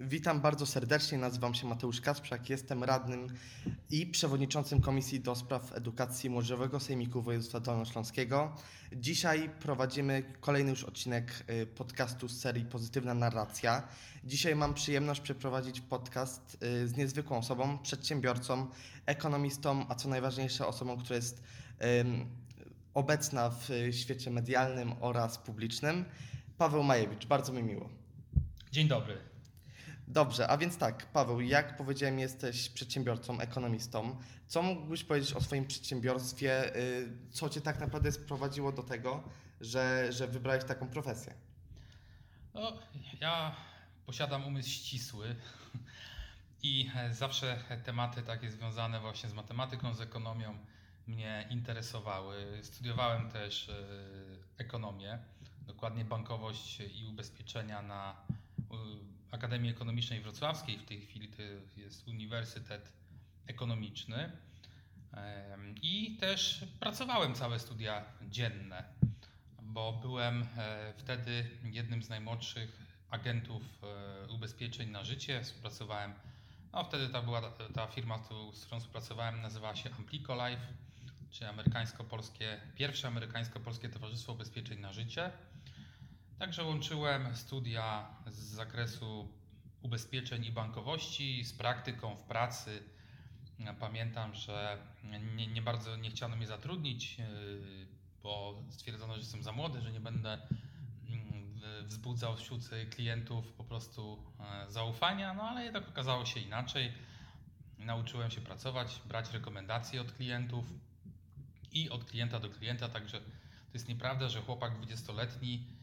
Witam bardzo serdecznie, nazywam się Mateusz Kasprzak, jestem radnym i przewodniczącym Komisji do Spraw Edukacji Młodzieżowego Sejmiku Województwa Dolnośląskiego. Dzisiaj prowadzimy kolejny już odcinek y, podcastu z serii Pozytywna Narracja. Dzisiaj mam przyjemność przeprowadzić podcast y, z niezwykłą osobą, przedsiębiorcą, ekonomistą, a co najważniejsze osobą, która jest obecna w y, świecie medialnym oraz publicznym. Paweł Majewicz, bardzo mi miło. Dzień dobry. Dobrze, a więc tak, Paweł, jak powiedziałem, jesteś przedsiębiorcą, ekonomistą. Co mógłbyś powiedzieć o swoim przedsiębiorstwie? y, Co cię tak naprawdę sprowadziło do tego, że, że wybrałeś taką profesję? No, ja posiadam umysł ścisły i e, zawsze tematy takie związane właśnie z matematyką, z ekonomią mnie interesowały. Studiowałem też e, ekonomię, dokładnie bankowość i ubezpieczenia na Akademii Ekonomicznej Wrocławskiej. W tej chwili to jest Uniwersytet Ekonomiczny. I też pracowałem całe studia dzienne, bo byłem e, wtedy jednym z najmłodszych agentów e, ubezpieczeń na życie. Współpracowałem, no wtedy ta była ta- firma, z którą współpracowałem, nazywała się Amplico Life, czyli amerykańsko-polskie, pierwsze amerykańsko-polskie Towarzystwo Ubezpieczeń na życie. Także łączyłem studia z zakresu ubezpieczeń i bankowości z praktyką w pracy. Pamiętam, że nie, nie bardzo nie chciano mnie zatrudnić, yy, bo stwierdzono, że jestem za młody, że nie będę mm, wzbudzał wśród klientów po prostu e, zaufania, no ale jednak okazało się inaczej. Nauczyłem się pracować, brać rekomendacje od klientów i od klienta do klienta, także to jest nieprawda, że chłopak 20-letni e,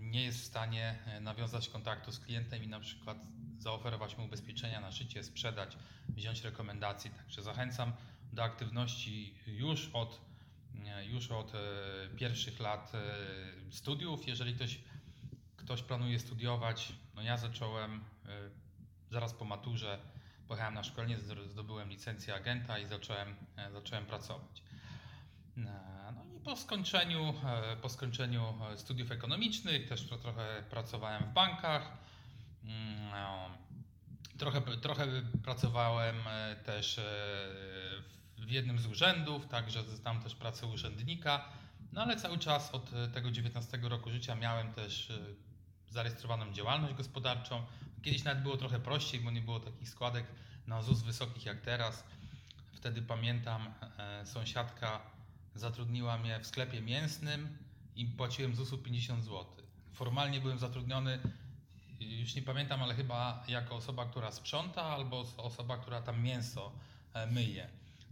nie jest w stanie e, nawiązać kontaktu z klientem i na przykład zaoferować mu ubezpieczenia na życie, sprzedać, wziąć rekomendacji. Także zachęcam do aktywności już od, e, już od e, pierwszych lat studiów. Jeżeli ktoś, ktoś planuje studiować, no ja zacząłem zaraz po maturze, pojechałem na szkolenie, zdo- zdobyłem licencję agenta i zacząłem, zacząłem pracować. No po skończeniu, e, po skończeniu e, studiów ekonomicznych też tro- trochę pracowałem w bankach. Mm, no, Trochę, trochę pracowałem e, też w jednym z urzędów, także tam też pracę urzędnika. No ale cały czas od tego 19 roku życia miałem też zarejestrowaną działalność gospodarczą. Kiedyś nawet było trochę prościej, bo nie było takich składek na ZUS wysokich jak teraz. Wtedy pamiętam, sąsiadka zatrudniła mnie w sklepie mięsnym i płaciłem ZUS-u 50 zł. Formalnie byłem zatrudniony, już nie pamiętam, ale chyba jako osoba, która sprząta, albo os- osoba, która tam mięso e, myje.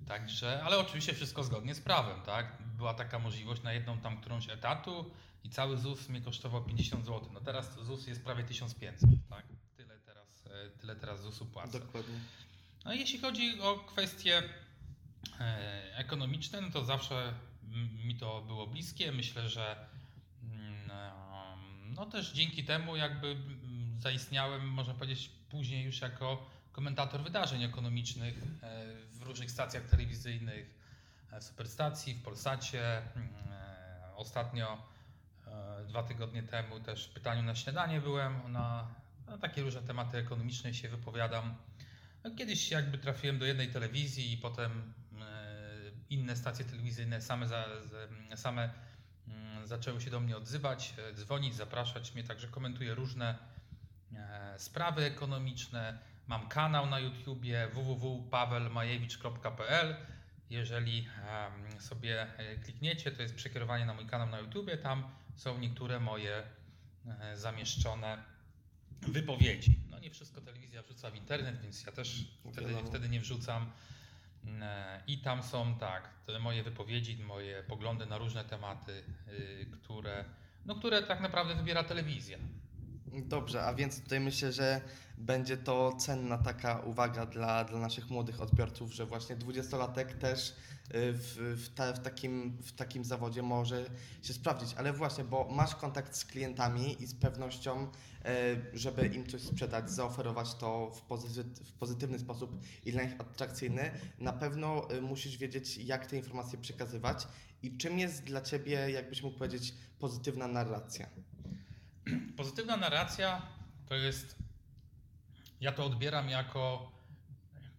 Także, ale oczywiście wszystko zgodnie z prawem, tak? Była taka możliwość na jedną tam którąś etatu i cały ZUS mnie kosztował 50 zł. No teraz ZUS jest prawie 1500, tak? Tyle teraz, e, tyle teraz ZUS-u płacę. Dokładnie. No i jeśli chodzi o kwestie e, ekonomiczne, no to zawsze mi to było bliskie. Myślę, że mm, no też dzięki temu jakby zaistniałem, można powiedzieć, później już jako komentator wydarzeń ekonomicznych e, w różnych stacjach telewizyjnych, e, w Superstacji, w Polsacie. mm, e, Ostatnio e, dwa tygodnie temu też w pytaniu na śniadanie byłem na, na takie różne tematy ekonomiczne się wypowiadam. No, Kiedyś jakby trafiłem do jednej telewizji i potem e, inne stacje telewizyjne same, za, same mm, zaczęły się do mnie odzywać, e, dzwonić, zapraszać mnie, także komentuję różne e, sprawy ekonomiczne. Mam kanał na YouTubie www.pawelmajewicz.pl jeżeli sobie e, klikniecie, to jest przekierowanie na mój kanał na YouTubie, tam są niektóre moje zamieszczone wypowiedzi. No nie wszystko telewizja wrzuca w internet, więc ja też wtedy, Wiadomo. wtedy nie wrzucam. E, I tam są tak, moje wypowiedzi, moje poglądy na różne tematy, y, które, no, które tak naprawdę wybiera telewizja. Dobrze, a więc tutaj myślę, że będzie to cenna taka uwaga dla, dla naszych młodych odbiorców, że właśnie dwudziestolatek też w, w, ta, w, takim, w takim zawodzie może się sprawdzić. Ale właśnie, bo masz kontakt z klientami i z pewnością, y, żeby im coś sprzedać, zaoferować to w, w pozytywny sposób i dla nich atrakcyjny, na pewno y, musisz wiedzieć, jak te informacje przekazywać i czym jest dla Ciebie, jakbyś mógł powiedzieć, pozytywna narracja. Pozytywna narracja to jest Ja to odbieram jako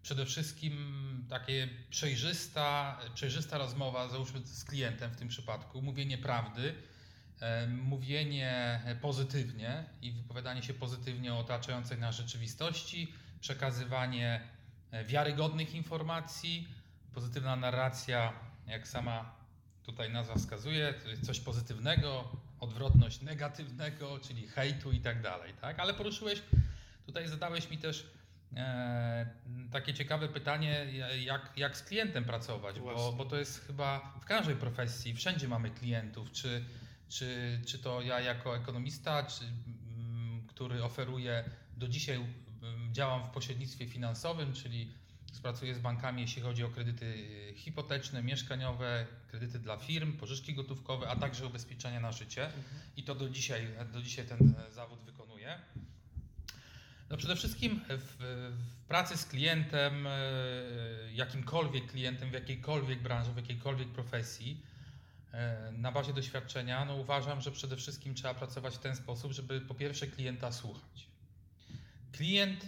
przede wszystkim takie przejrzysta, przejrzysta rozmowa, załóżmy z klientem w tym przypadku, mówienie prawdy, e, mówienie pozytywnie i wypowiadanie się pozytywnie o otaczającej nas rzeczywistości, przekazywanie e, wiarygodnych informacji, pozytywna narracja, jak sama tutaj nazwa wskazuje, coś pozytywnego, odwrotność negatywnego, czyli hejtu i tak dalej, tak? Ale poruszyłeś, tutaj zadałeś mi też takie ciekawe pytanie, jak, jak z klientem pracować, bo, bo to jest chyba w każdej profesji, wszędzie mamy klientów, czy, czy, czy to ja jako ekonomista, czy, mm, który oferuje, do dzisiaj mm, działam w pośrednictwie finansowym, czyli Współpracuję z bankami, jeśli chodzi o kredyty hipoteczne, mieszkaniowe, kredyty dla firm, pożyczki gotówkowe, a także ubezpieczenia na życie. I to do dzisiaj, do dzisiaj ten e, zawód wykonuję. No przede wszystkim w, w pracy z klientem, e, jakimkolwiek klientem, w jakiejkolwiek branży, w jakiejkolwiek profesji, e, na bazie doświadczenia, no uważam, że przede wszystkim trzeba pracować w ten sposób, żeby po pierwsze klienta słuchać. Klient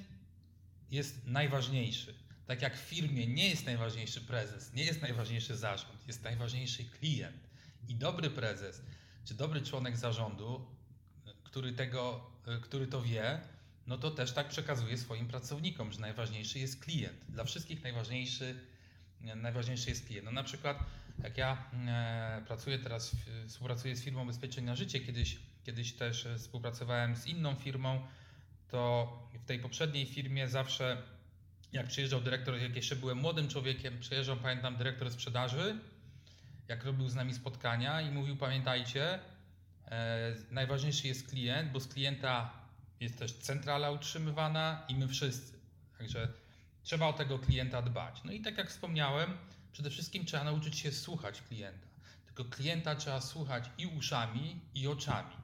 jest najważniejszy. Tak jak w firmie nie jest najważniejszy prezes, nie jest najważniejszy zarząd, jest najważniejszy klient. I dobry prezes czy dobry członek zarządu, który, tego, który to wie, no to też tak przekazuje swoim pracownikom, że najważniejszy jest klient. Dla wszystkich najważniejszy, najważniejszy jest klient. No na przykład jak ja e, pracuję teraz, współpracuję z firmą Ubezpieczeń na Życie, kiedyś, kiedyś też e, współpracowałem z inną firmą, to w tej poprzedniej firmie zawsze jak przyjeżdżał dyrektor, jak jeszcze byłem młodym człowiekiem, przyjeżdżał, pamiętam, dyrektor sprzedaży, jak robił z nami spotkania i mówił, pamiętajcie, e, najważniejszy jest klient, bo z klienta jest też centrala utrzymywana i my wszyscy. Także trzeba o tego klienta dbać. No i tak jak wspomniałem, przede wszystkim trzeba nauczyć się słuchać klienta. Tylko klienta trzeba słuchać i uszami, i oczami.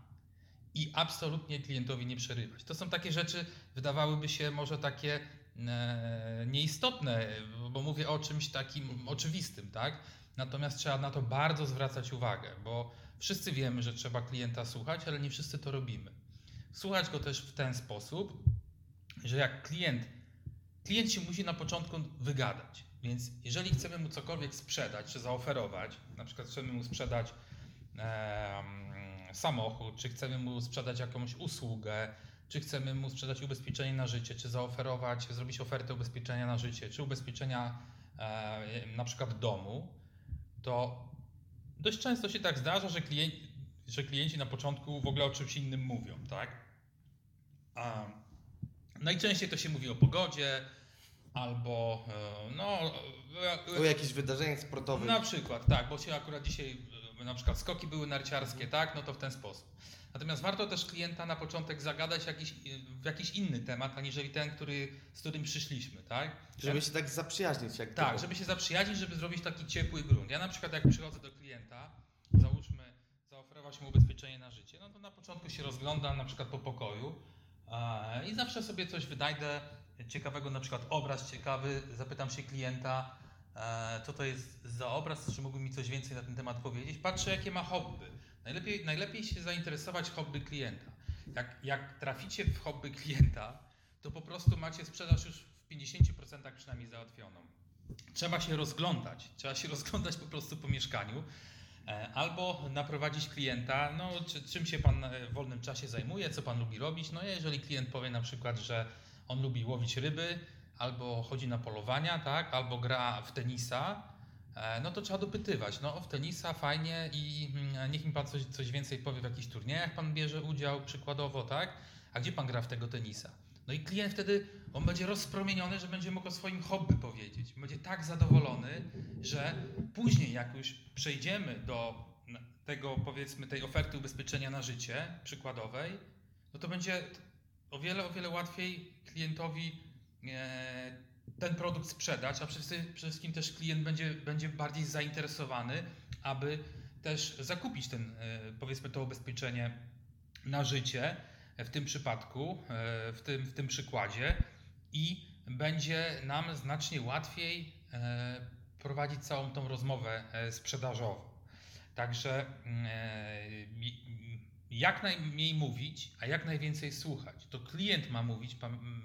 I absolutnie klientowi nie przerywać. To są takie rzeczy, wydawałyby się może takie e, nieistotne, bo mówię o czymś takim oczywistym, tak? Natomiast trzeba na to bardzo zwracać uwagę, bo wszyscy wiemy, że trzeba klienta słuchać, ale nie wszyscy to robimy. Słuchać go też w ten sposób, że jak klient, klient się musi na początku wygadać. Więc jeżeli chcemy mu cokolwiek sprzedać czy zaoferować, na przykład chcemy mu sprzedać em, samochód, czy chcemy mu sprzedać jakąś usługę, czy chcemy mu sprzedać ubezpieczenie na życie, czy zaoferować, zrobić ofertę ubezpieczenia na życie, czy ubezpieczenia e, na przykład domu, to dość często się tak zdarza, że klienci, że klienci na początku w ogóle o czymś innym mówią, tak? A najczęściej to się mówi o pogodzie albo e, no e, O jakichś wydarzeniach sportowych. na przykład, tak, bo się akurat dzisiaj e, na przykład skoki były narciarskie, tak, no to w ten sposób. Natomiast warto też klienta na początek zagadać jakiś, w jakiś inny temat, aniżeli ten, który, z którym przyszliśmy, tak? Żeby się tak zaprzyjaźnić. Jak Tak, to- żeby się zaprzyjaźnić, żeby zrobić taki ciepły grunt. Ja na przykład jak przychodzę do klienta, załóżmy, zaoferować mu ubezpieczenie na życie, no to na początku się rozglądam na przykład po pokoju i zawsze sobie coś wynajdę ciekawego, na przykład obraz ciekawy, zapytam się klienta, e, co to jest za obraz, czy mógłby mi coś więcej na ten temat powiedzieć. Patrzę, jakie ma hobby. Najlepiej, najlepiej się zainteresować hobby klienta. Jak, jak traficie w hobby klienta, to po prostu macie sprzedaż już w 50% przynajmniej załatwioną. Trzeba się rozglądać, trzeba się rozglądać po prostu po mieszkaniu. E, Albo naprowadzić klienta, no, czy, czym się Pan e, w wolnym czasie zajmuje, co Pan lubi robić. No, jeżeli klient powie na przykład, że on lubi łowić ryby, albo chodzi na polowania, tak, albo gra w tenisa, e, no to trzeba dopytywać. No, w tenisa fajnie i mm, niech mi Pan coś, coś więcej powie w jakichś turniejach Pan bierze udział przykładowo, tak? A gdzie Pan gra w tego tenisa? No i klient wtedy, on będzie rozpromieniony, że będzie mógł o swoim hobby powiedzieć. Będzie tak zadowolony, że później jak już przejdziemy do tego, powiedzmy, tej oferty ubezpieczenia na życie przykładowej, no to będzie o wiele, o wiele łatwiej klientowi e, ten produkt sprzedać, a przede wszystkim- też klient będzie, będzie bardziej zainteresowany, aby też zakupić ten, e, powiedzmy, to ubezpieczenie na życie w tym przypadku, e, w tym, w tym przykładzie i będzie nam znacznie łatwiej e, prowadzić całą tą rozmowę e, sprzedażową. Także mm, jak najmniej mówić, a jak najwięcej słuchać. To klient ma mówić,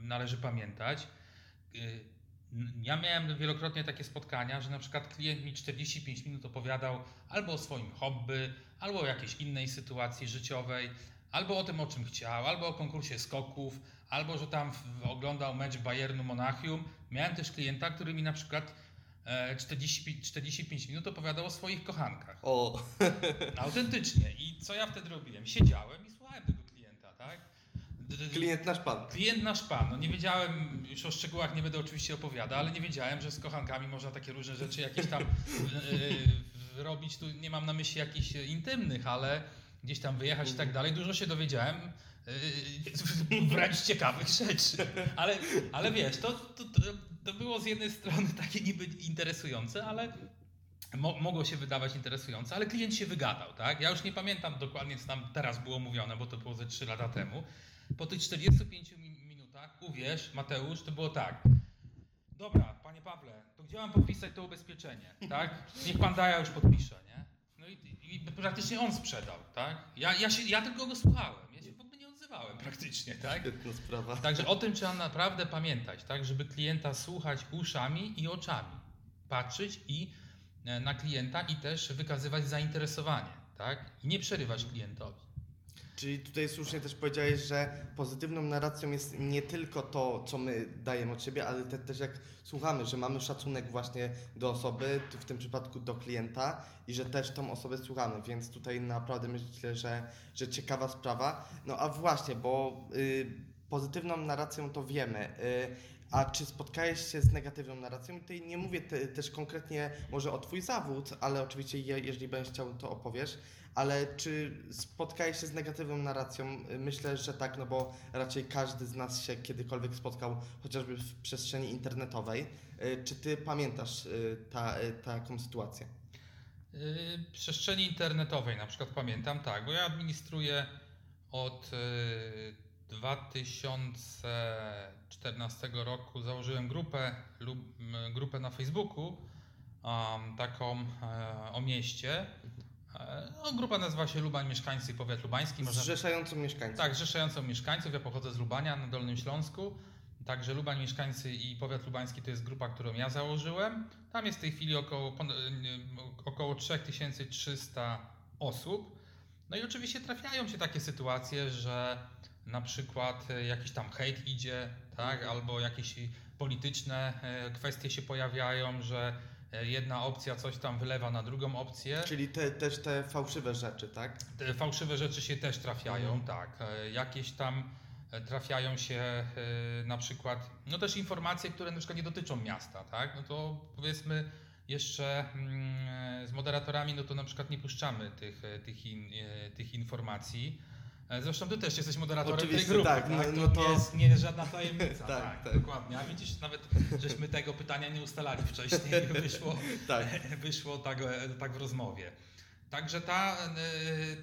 należy pamiętać. Ja miałem wielokrotnie takie spotkania, że na przykład klient mi 45 minut opowiadał albo o swoim hobby, albo o jakiejś innej sytuacji życiowej, albo o tym, o czym chciał, albo o konkursie skoków, albo że tam oglądał mecz Bayernu Monachium. Miałem też klienta, który mi na przykład e, 40, 45 minut opowiadał o swoich kochankach. O, Autentycznie. I co ja wtedy robiłem? Siedziałem i słuchałem tego klienta, tak? Klient nasz pan. Klient nasz pan. No nie wiedziałem, już o szczegółach nie będę oczywiście opowiadał, ale nie wiedziałem, że z kochankami można takie różne rzeczy jakieś tam yy, robić. Tu nie mam na myśli jakichś intymnych, ale gdzieś tam wyjechać i tak dalej. Dużo się dowiedziałem. yy, Wręcz ciekawych rzeczy. Ale, ale wiesz, to, to, to, było z jednej strony takie niby interesujące, ale mo, mogło się wydawać interesujące, ale klient się wygadał, tak? Ja już nie pamiętam dokładnie, co tam teraz było mówione, bo to było ze 3 lata temu. Po tych 45 mi- minutach, uwierz, Mateusz, to było tak. Dobra, panie Pawle, to gdzie mam podpisać to ubezpieczenie, tak? Niech pan Daja już podpisze, nie? No i, i praktycznie on sprzedał, tak? Ja, ja, się, ja tylko go słuchałem, ja się w ogóle nie odzywałem praktycznie, tak? Świetna sprawa. Także o tym trzeba naprawdę pamiętać, tak, żeby klienta słuchać uszami i oczami, patrzeć i e, na klienta i też wykazywać zainteresowanie, tak, i nie przerywać klientowi. Czyli tutaj słusznie też powiedziałeś, że pozytywną narracją jest nie tylko to, co my dajemy od siebie, ale te, też jak słuchamy, że mamy szacunek właśnie do osoby, w tym przypadku do klienta i że też tą osobę słuchamy, więc tutaj naprawdę myślę, że, że ciekawa sprawa. No a właśnie, bo y, pozytywną narracją to wiemy. Y, a czy spotkałeś się z negatywną narracją? I tutaj nie mówię te, też konkretnie może o Twój zawód, ale oczywiście je, jeżeli będziesz chciał, to opowiesz. Ale czy spotkałeś się z negatywną narracją? Myślę, że tak, no bo raczej każdy z nas się kiedykolwiek spotkał, chociażby w przestrzeni internetowej. Y, Czy ty pamiętasz y, ta, y, taką sytuację? Yy, przestrzeni internetowej na przykład pamiętam, tak, bo ja administruję od 2014 roku, założyłem grupę, grupę na Facebooku, um, taką e, o mieście. E, no, grupa nazywa się Lubań Mieszkańcy i Powiat Lubański. Można- Zrzeszającą mieszkańców. tak, zrzeszającą mieszkańców. Ja pochodzę z Lubania na Dolnym Śląsku. Także Lubań Mieszkańcy i Powiat Lubański to jest grupa, którą ja założyłem. Tam jest w tej chwili około, nie, około 3300 osób. No i oczywiście trafiają się takie sytuacje, że na przykład e, jakiś tam hejt idzie, tak, albo jakieś polityczne e, kwestie się pojawiają, że e, jedna opcja coś tam wylewa na drugą opcję. Czyli te, też te fałszywe rzeczy, tak? Te fałszywe rzeczy się też trafiają, Mhm. tak. Jakieś tam trafiają się na przykład, no też informacje, które na przykład nie dotyczą miasta, tak. No to powiedzmy jeszcze mm, z moderatorami, no to na przykład nie puszczamy tych, tych, in, tych informacji. E, Zresztą ty też jesteś moderatorem Oczywiście, tej grupy, tak, tak? no- to, no to- nie jest nie jest żadna tajemnica, Tak, tak, tak. dokładnie. A widzisz, nawet żeśmy tego pytania nie ustalali wcześniej, wyszło, Tak. wyszło tak, e, tak w rozmowie. Także ta, e,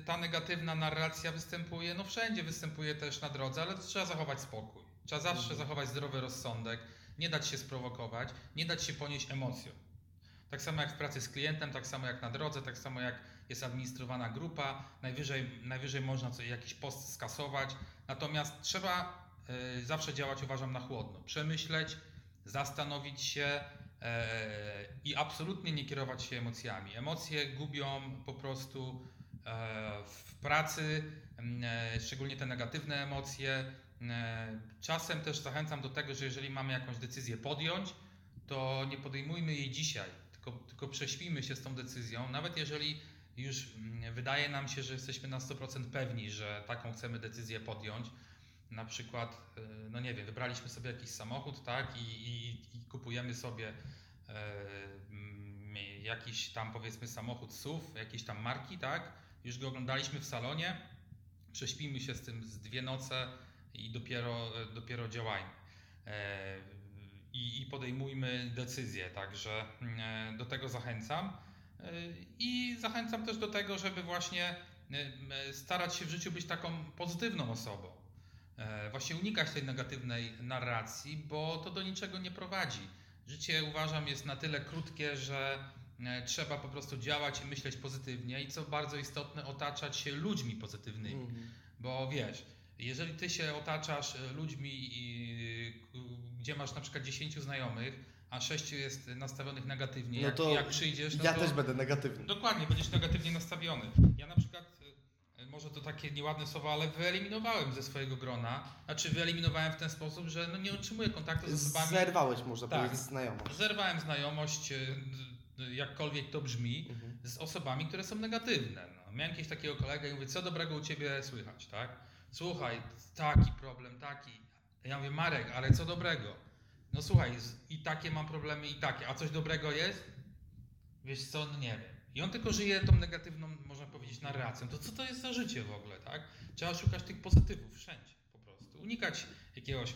ta negatywna narracja występuje, no wszędzie występuje też na drodze, ale to trzeba zachować spokój. Trzeba zawsze Mhm. zachować zdrowy rozsądek, nie dać się sprowokować, nie dać się ponieść emocjom. Tak samo jak w pracy z klientem, tak samo jak na drodze, tak samo jak jest administrowana grupa, najwyżej, najwyżej można coś, jakiś post skasować, natomiast trzeba e, zawsze działać, uważam, na chłodno. Przemyśleć, zastanowić się e, i absolutnie nie kierować się emocjami. Emocje gubią po prostu e, w pracy, e, szczególnie te negatywne emocje. E, Czasem też zachęcam do tego, że jeżeli mamy jakąś decyzję podjąć, to nie podejmujmy jej dzisiaj, tylko, tylko prześpijmy się z tą decyzją, nawet jeżeli już mm, wydaje nam się, że jesteśmy na 100% pewni, że taką chcemy decyzję podjąć. Na przykład, e, no nie wiem, wybraliśmy sobie jakiś samochód, tak, i, i, i kupujemy sobie e, mm, jakiś tam powiedzmy samochód SUV, jakiejś tam marki, tak, już go oglądaliśmy w salonie, prześpijmy się z tym z dwie noce i dopiero, e, dopiero działajmy. E, i, podejmujmy decyzje. Także mm, do tego zachęcam. E, I zachęcam też do tego, żeby właśnie e, starać się w życiu być taką pozytywną osobą. E, Właśnie unikać tej negatywnej narracji, bo to do niczego nie prowadzi. Życie uważam jest na tyle krótkie, że e, trzeba po prostu działać i myśleć pozytywnie i co bardzo istotne, otaczać się ludźmi pozytywnymi. Mhm. Bo wiesz, jeżeli ty się otaczasz ludźmi, gdzie masz na przykład 10 znajomych, a 6 jest nastawionych negatywnie, No jak, to jak przyjdziesz, no Ja to też będę negatywny. dokładnie będziesz negatywnie nastawiony. Ja na przykład, e, może to takie nieładne słowa, ale wyeliminowałem ze swojego grona, znaczy wyeliminowałem w ten sposób, że no nie utrzymuję kontaktu z osobami. Zerwałeś, można Tak. powiedzieć, znajomość. Zerwałem znajomość, e, jakkolwiek to brzmi, Mhm. z osobami, które są negatywne. No, miałem jakiegoś takiego kolegę i mówię, co dobrego u ciebie słychać, tak? Słuchaj, taki problem, taki. Ja mówię, Marek, ale co dobrego? No słuchaj, i takie mam problemy, i takie. A coś dobrego jest? Wiesz co, no nie wiem. I on tylko żyje tą negatywną, można powiedzieć, narracją. To co to jest za życie w ogóle, tak? Trzeba szukać tych pozytywów wszędzie, po prostu. Unikać jakiegoś...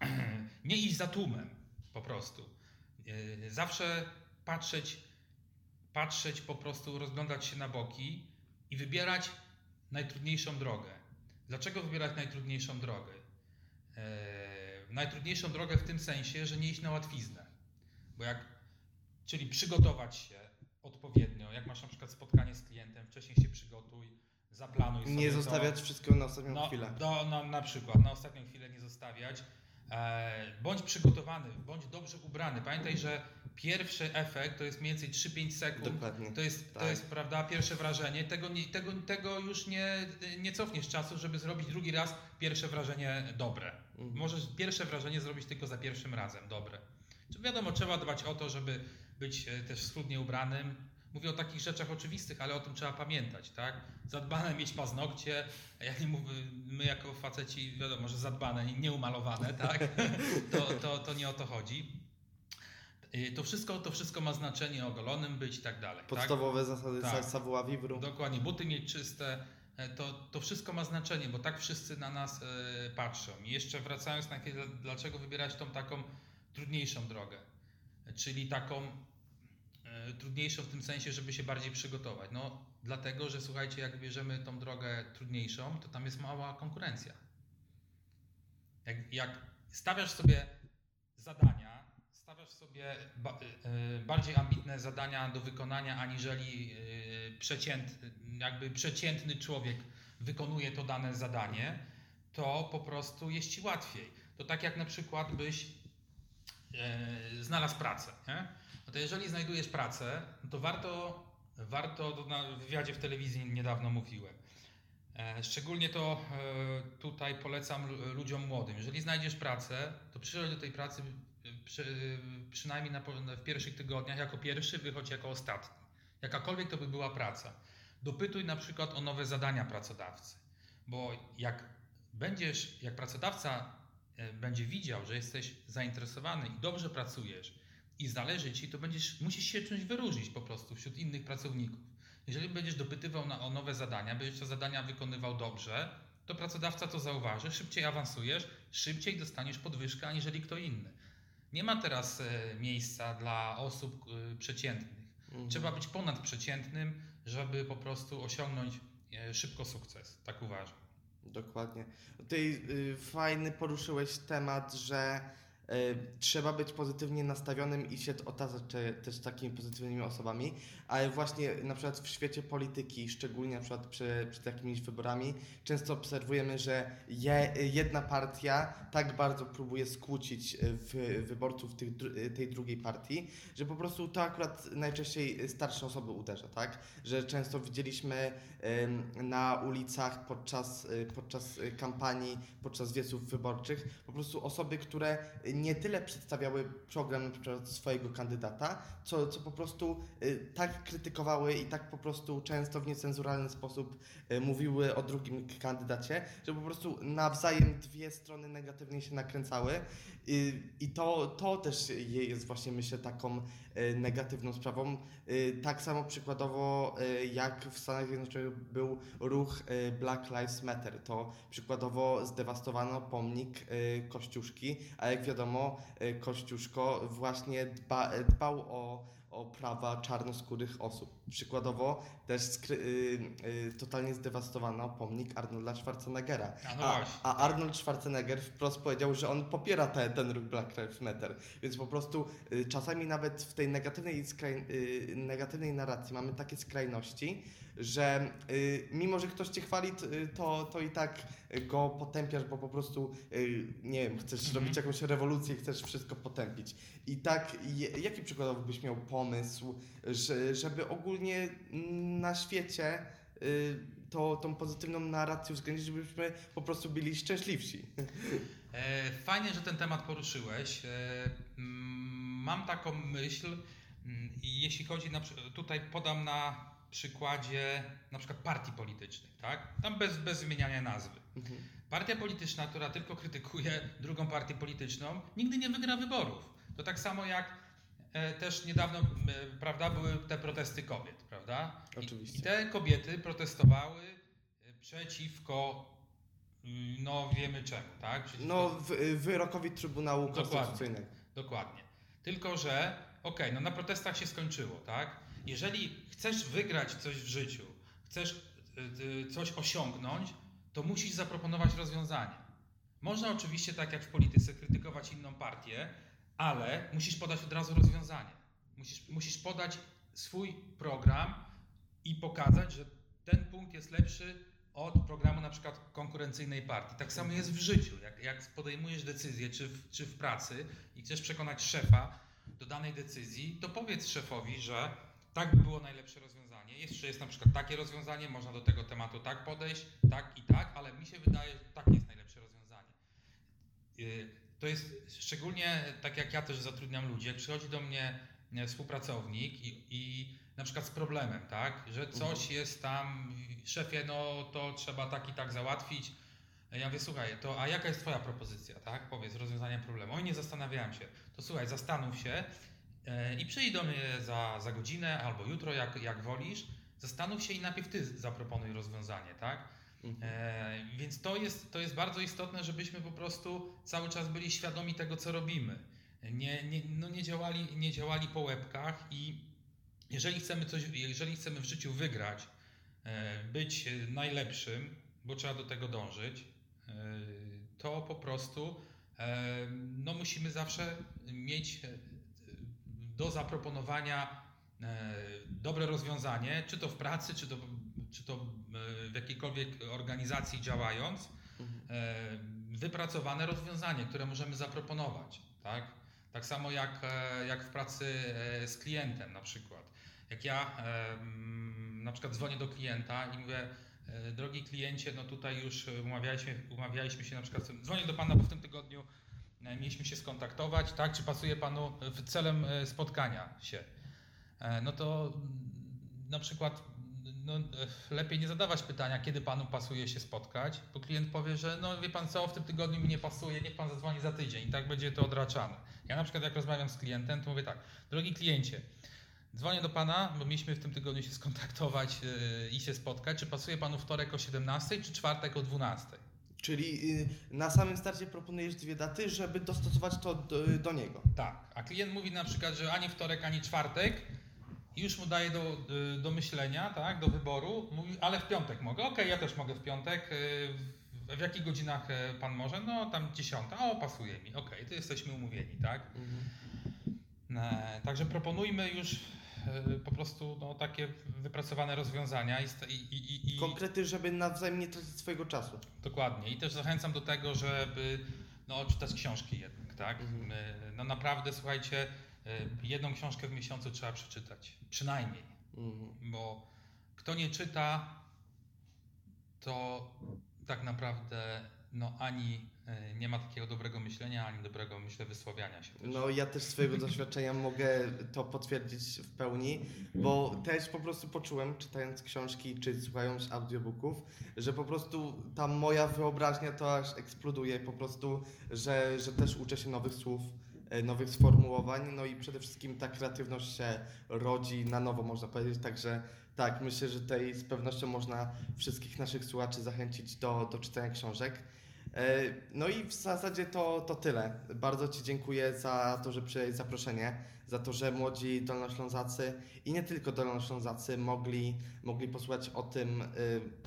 nie iść za tłumem, po prostu. Yy, Zawsze patrzeć patrzeć po prostu, rozglądać się na boki i wybierać najtrudniejszą drogę. Dlaczego wybierać najtrudniejszą drogę? Najtrudniejszą drogę w tym sensie, że nie iść na łatwiznę. Bo jak, czyli przygotować się odpowiednio, jak masz na przykład spotkanie z klientem, wcześniej się przygotuj, zaplanuj sobie Nie to. zostawiać wszystkiego na ostatnią No, chwilę. Do, no, na przykład na ostatnią chwilę nie zostawiać. E, bądź przygotowany, bądź dobrze ubrany. Pamiętaj, że pierwszy efekt to jest mniej więcej 3-5 sekund. Dokładnie. To jest, to Tak. jest prawda, pierwsze wrażenie. Tego, nie, tego, tego już nie, nie cofniesz czasu, żeby zrobić drugi raz pierwsze wrażenie dobre. Mhm. Możesz pierwsze wrażenie zrobić tylko za pierwszym razem dobre. Wiadomo, trzeba dbać o to, żeby być e, też schludnie ubranym. Mówię o takich rzeczach oczywistych, ale o tym trzeba pamiętać, tak? Zadbane mieć paznokcie, ja nie mówię, my jako faceci, wiadomo, że zadbane, nie umalowane, tak? To, to, to nie o to chodzi. Y, To wszystko, to wszystko ma znaczenie, ogolonym być i tak dalej. tak? Podstawowe zasady Tak. tak. savoir vivre. Dokładnie, buty mieć czyste, e, to, to wszystko ma znaczenie, bo tak wszyscy na nas e, patrzą. I jeszcze wracając na chwilę, dlaczego wybierać tą taką trudniejszą drogę, czyli taką e, trudniejszą w tym sensie, żeby się bardziej przygotować. No, dlatego, że słuchajcie, jak bierzemy tą drogę trudniejszą, to tam jest mała konkurencja. Jak, jak stawiasz sobie zadania, stawiasz sobie ba, e, bardziej ambitne zadania do wykonania, aniżeli e, przecięt, jakby przeciętny człowiek wykonuje to dane zadanie, to po prostu jest ci łatwiej. To tak jak na przykład byś e, znalazł pracę. Nie? No to jeżeli znajdujesz pracę, no to warto, warto to na wywiadzie w telewizji niedawno mówiłem. E, Szczególnie to e, tutaj polecam lu- ludziom młodym. Jeżeli znajdziesz pracę, to przychodź do tej pracy przy, przynajmniej na, w pierwszych tygodniach jako pierwszy, wychodź jako ostatni. Jakakolwiek to by była praca. Dopytuj na przykład o nowe zadania pracodawcy. Bo jak będziesz, jak pracodawca e, będzie widział, że jesteś zainteresowany i dobrze pracujesz i zależy ci, to będziesz, musisz się czymś wyróżnić po prostu wśród innych pracowników. Jeżeli będziesz dopytywał na, o nowe zadania, będziesz te zadania wykonywał dobrze, to pracodawca to zauważy, szybciej awansujesz, szybciej dostaniesz podwyżkę aniżeli kto inny. Nie ma teraz e, miejsca dla osób e, przeciętnych. Mhm. Trzeba być ponadprzeciętnym, żeby po prostu osiągnąć e, szybko sukces. Tak uważam. Dokładnie. Tutaj y, fajny poruszyłeś temat, że trzeba być pozytywnie nastawionym i się otaczać te- też takimi pozytywnymi osobami, ale właśnie na przykład w świecie polityki, szczególnie na przykład przy, przed jakimiś wyborami, często obserwujemy, że je, jedna partia tak bardzo próbuje skłócić y, w, wyborców tych, y, tej drugiej partii, że po prostu to akurat najczęściej starsze osoby uderza, tak? Że często widzieliśmy na ulicach podczas, podczas kampanii, podczas wieców wyborczych, po prostu osoby, które nie tyle przedstawiały program swojego kandydata, co, co po prostu y, tak krytykowały i tak po prostu często w niecenzuralny sposób y, mówiły o drugim kandydacie, że po prostu nawzajem dwie strony negatywnie się nakręcały i, i to, to też je- jest właśnie myślę taką y, negatywną sprawą. Y, Tak samo przykładowo y, jak w Stanach Zjednoczonych był ruch y, Black Lives Matter, to przykładowo zdewastowano pomnik y, Kościuszki, a jak wiadomo y, Kościuszko właśnie dba, dbał o, o prawa czarnoskórych osób. Przykładowo też skry, y, y, totalnie zdewastowano pomnik Arnolda Schwarzeneggera. A, no a Arnold Schwarzenegger wprost powiedział, że on popiera te, ten ruch Black Lives Matter. Więc po prostu y, czasami nawet w tej negatywnej, skraj, y, negatywnej narracji mamy takie skrajności, że y, mimo, że ktoś cię chwali, y, to, to i tak go potępiasz, bo po prostu, y, nie wiem, chcesz Mhm. robić jakąś rewolucję, chcesz wszystko potępić. I tak, je, jaki przykładowo byś miał pomysł, że, żeby ogólnie na świecie y, to, tą pozytywną narrację uwzględnić, żebyśmy po prostu byli szczęśliwsi? E, Fajnie, że ten temat poruszyłeś. E, Mam taką myśl, mm, i jeśli chodzi na, przy- tutaj podam na przykładzie na przykład partii politycznych, tak? Tam bez, bez wymieniania nazwy. Mhm. Partia polityczna, która tylko krytykuje drugą partię polityczną, nigdy nie wygra wyborów. To tak samo jak e, też niedawno, e, prawda, były te protesty kobiet, prawda? I- Oczywiście. I te kobiety protestowały e, przeciwko, mm, no wiemy czemu, tak? Przeciwko No, wy, wyrokowi Trybunału Dokładnie. Konstytucyjnego. Dokładnie. Tylko, że okej, no na protestach się skończyło, tak? Jeżeli chcesz wygrać coś w życiu, chcesz y, y, coś osiągnąć, to musisz zaproponować rozwiązanie. Można oczywiście, tak jak w polityce, krytykować inną partię, ale musisz podać od razu rozwiązanie. Musisz, musisz podać swój program i pokazać, że ten punkt jest lepszy od programu na przykład konkurencyjnej partii. Tak samo jest w życiu. Jak, jak podejmujesz decyzję, czy w, czy w pracy i chcesz przekonać szefa do danej decyzji, to powiedz szefowi, że tak by było najlepsze rozwiązanie. Jeszcze jest na przykład takie rozwiązanie, można do tego tematu tak podejść, tak i tak, ale mi się wydaje, że takie jest najlepsze rozwiązanie. Yy, To jest szczególnie tak jak ja też zatrudniam ludzi, jak przychodzi do mnie współpracownik i, i na przykład z problemem, tak, że coś jest tam, szefie, no to trzeba tak i tak załatwić. Ja mówię, słuchaj, to a jaka jest twoja propozycja, tak? Powiedz, rozwiązanie problemu. Oj, nie zastanawiałem się. To słuchaj, zastanów się i przyjdź do mnie za, za godzinę albo jutro, jak, jak wolisz. Zastanów się i najpierw ty zaproponuj rozwiązanie, tak? Mhm. E, więc to jest, to jest bardzo istotne, żebyśmy po prostu cały czas byli świadomi tego, co robimy. Nie, nie, no nie, działali, nie działali po łebkach i jeżeli chcemy, coś, jeżeli chcemy w życiu wygrać, e, być najlepszym, bo trzeba do tego dążyć, e, to po prostu e, no musimy zawsze mieć e, do zaproponowania e, dobre rozwiązanie, czy to w pracy, czy to, czy to e, w jakiejkolwiek organizacji działając, e, wypracowane rozwiązanie, które możemy zaproponować. Tak, tak samo jak, jak w pracy z klientem na przykład. Jak ja mm, na przykład dzwonię do klienta i mówię, drogi kliencie, no tutaj już umawialiśmy, umawialiśmy się na przykład, dzwonię do Pana, bo w tym tygodniu mieliśmy się skontaktować, tak, czy pasuje Panu w celem e, spotkania się. E, No to mm, na przykład no, e, lepiej nie zadawać pytania, kiedy panu pasuje się spotkać, bo klient powie, że no wie pan co, w tym tygodniu mi nie pasuje, niech pan zadzwoni za tydzień i tak będzie to odraczane. Ja na przykład jak rozmawiam z klientem, to mówię tak, drogi kliencie, dzwonię do pana, bo mieliśmy w tym tygodniu się skontaktować e, i się spotkać, czy pasuje panu wtorek o 17 czy czwartek o 12? Czyli y, na samym starcie proponujesz dwie daty, żeby dostosować to do, do niego. Tak, a klient mówi na przykład, że ani wtorek, ani czwartek już mu daje do, y, do myślenia, tak, do wyboru, mówi, ale w piątek mogę. Okej, ja też mogę w piątek. y, W, jakich godzinach pan może? No tam dziesiąta, o pasuje mi. Okej, to jesteśmy umówieni, tak? E, Także proponujmy już po prostu no, takie wypracowane rozwiązania i, i, i, Konkrety, żeby nawzajem nie tracić swojego czasu. Dokładnie. I też zachęcam do tego, żeby no, czytać książki jednak, tak? Mhm. Y, No naprawdę, słuchajcie, y, jedną książkę w miesiącu trzeba przeczytać. Przynajmniej. Mhm. Bo kto nie czyta, to tak naprawdę no, ani nie ma takiego dobrego myślenia, ani dobrego, myślę, wysławiania się. Też. No ja też swojego doświadczenia mogę to potwierdzić w pełni, bo też po prostu poczułem, czytając książki czy słuchając audiobooków, że po prostu ta moja wyobraźnia to aż eksploduje po prostu, że, że też uczę się nowych słów, e, nowych sformułowań, no i przede wszystkim ta kreatywność się rodzi na nowo, można powiedzieć, także tak, myślę, że tutaj z pewnością można wszystkich naszych słuchaczy zachęcić do, do czytania książek. E, No i w zasadzie to, to tyle. Bardzo Ci dziękuję za to, że przyjąłeś zaproszenie. za to, że młodzi Dolnoślązacy i nie tylko Dolnoślązacy mogli, mogli posłuchać o tym, y,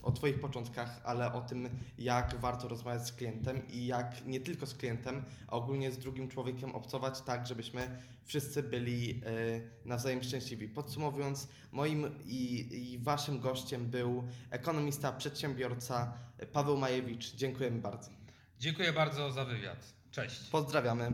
o Twoich początkach, ale o tym, jak warto rozmawiać z klientem i jak nie tylko z klientem, a ogólnie z drugim człowiekiem obcować tak, żebyśmy wszyscy byli y, nawzajem szczęśliwi. Podsumowując, moim i, i Waszym gościem był ekonomista, przedsiębiorca Paweł Majewicz. Dziękujemy bardzo. Dziękuję bardzo za wywiad. Cześć. Pozdrawiamy.